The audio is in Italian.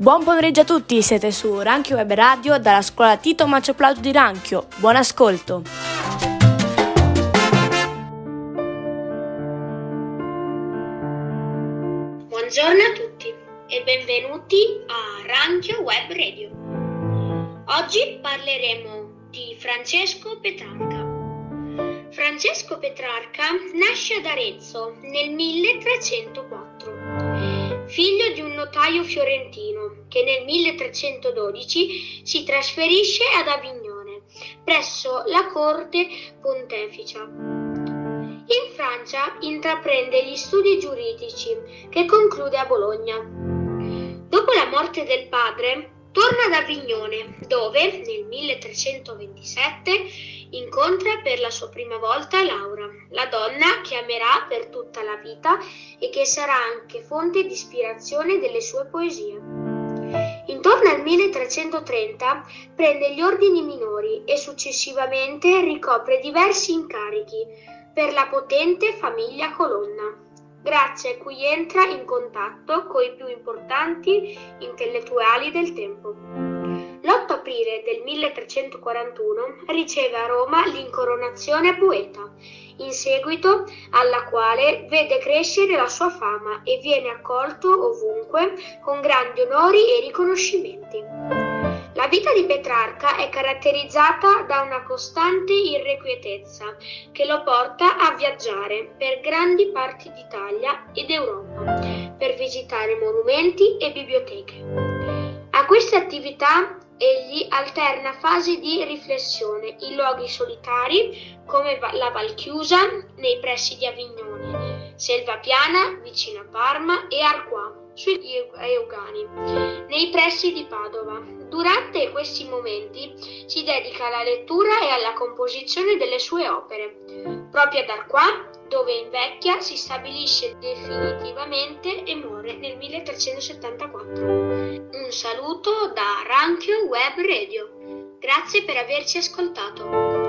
Buon pomeriggio a tutti, siete su Ranchio Web Radio dalla scuola Tito Macio Plauto di Ranchio. Buon ascolto! Buongiorno a tutti e benvenuti a Ranchio Web Radio. Oggi parleremo di Francesco Petrarca. Francesco Petrarca nasce ad Arezzo nel 1304, figlio di un notaio fiorentino che nel 1312 si trasferisce ad Avignone presso la corte ponteficia. In Francia intraprende gli studi giuridici che conclude a Bologna. Dopo la morte del padre, torna ad Avignone, dove nel 1327 incontra per la sua prima volta Laura, la donna che amerà per tutta la vita e che sarà anche fonte di ispirazione delle sue poesie. Intorno al 1330 prende gli ordini minori e successivamente ricopre diversi incarichi per la potente famiglia Colonna, grazie a cui entra in contatto con i più importanti intellettuali del tempo. L'8 aprile del 1341 riceve a Roma l'incoronazione poeta, in seguito alla quale vede crescere la sua fama e viene accolto ovunque con grandi onori e riconoscimenti. La vita di Petrarca è caratterizzata da una costante irrequietezza che lo porta a viaggiare per grandi parti d'Italia ed Europa per visitare monumenti e biblioteche. A queste attività Egli alterna fasi di riflessione in luoghi solitari come la Val Chiusa nei pressi di Avignone, Selva Piana vicino a Parma e Arquà sui Eugani, nei pressi di Padova. Durante questi momenti si dedica alla lettura e alla composizione delle sue opere. Proprio ad Arquà, dove invecchia, si stabilisce definitivamente e muore nel 1374. Un saluto da Ranchio Web Radio. Grazie per averci ascoltato.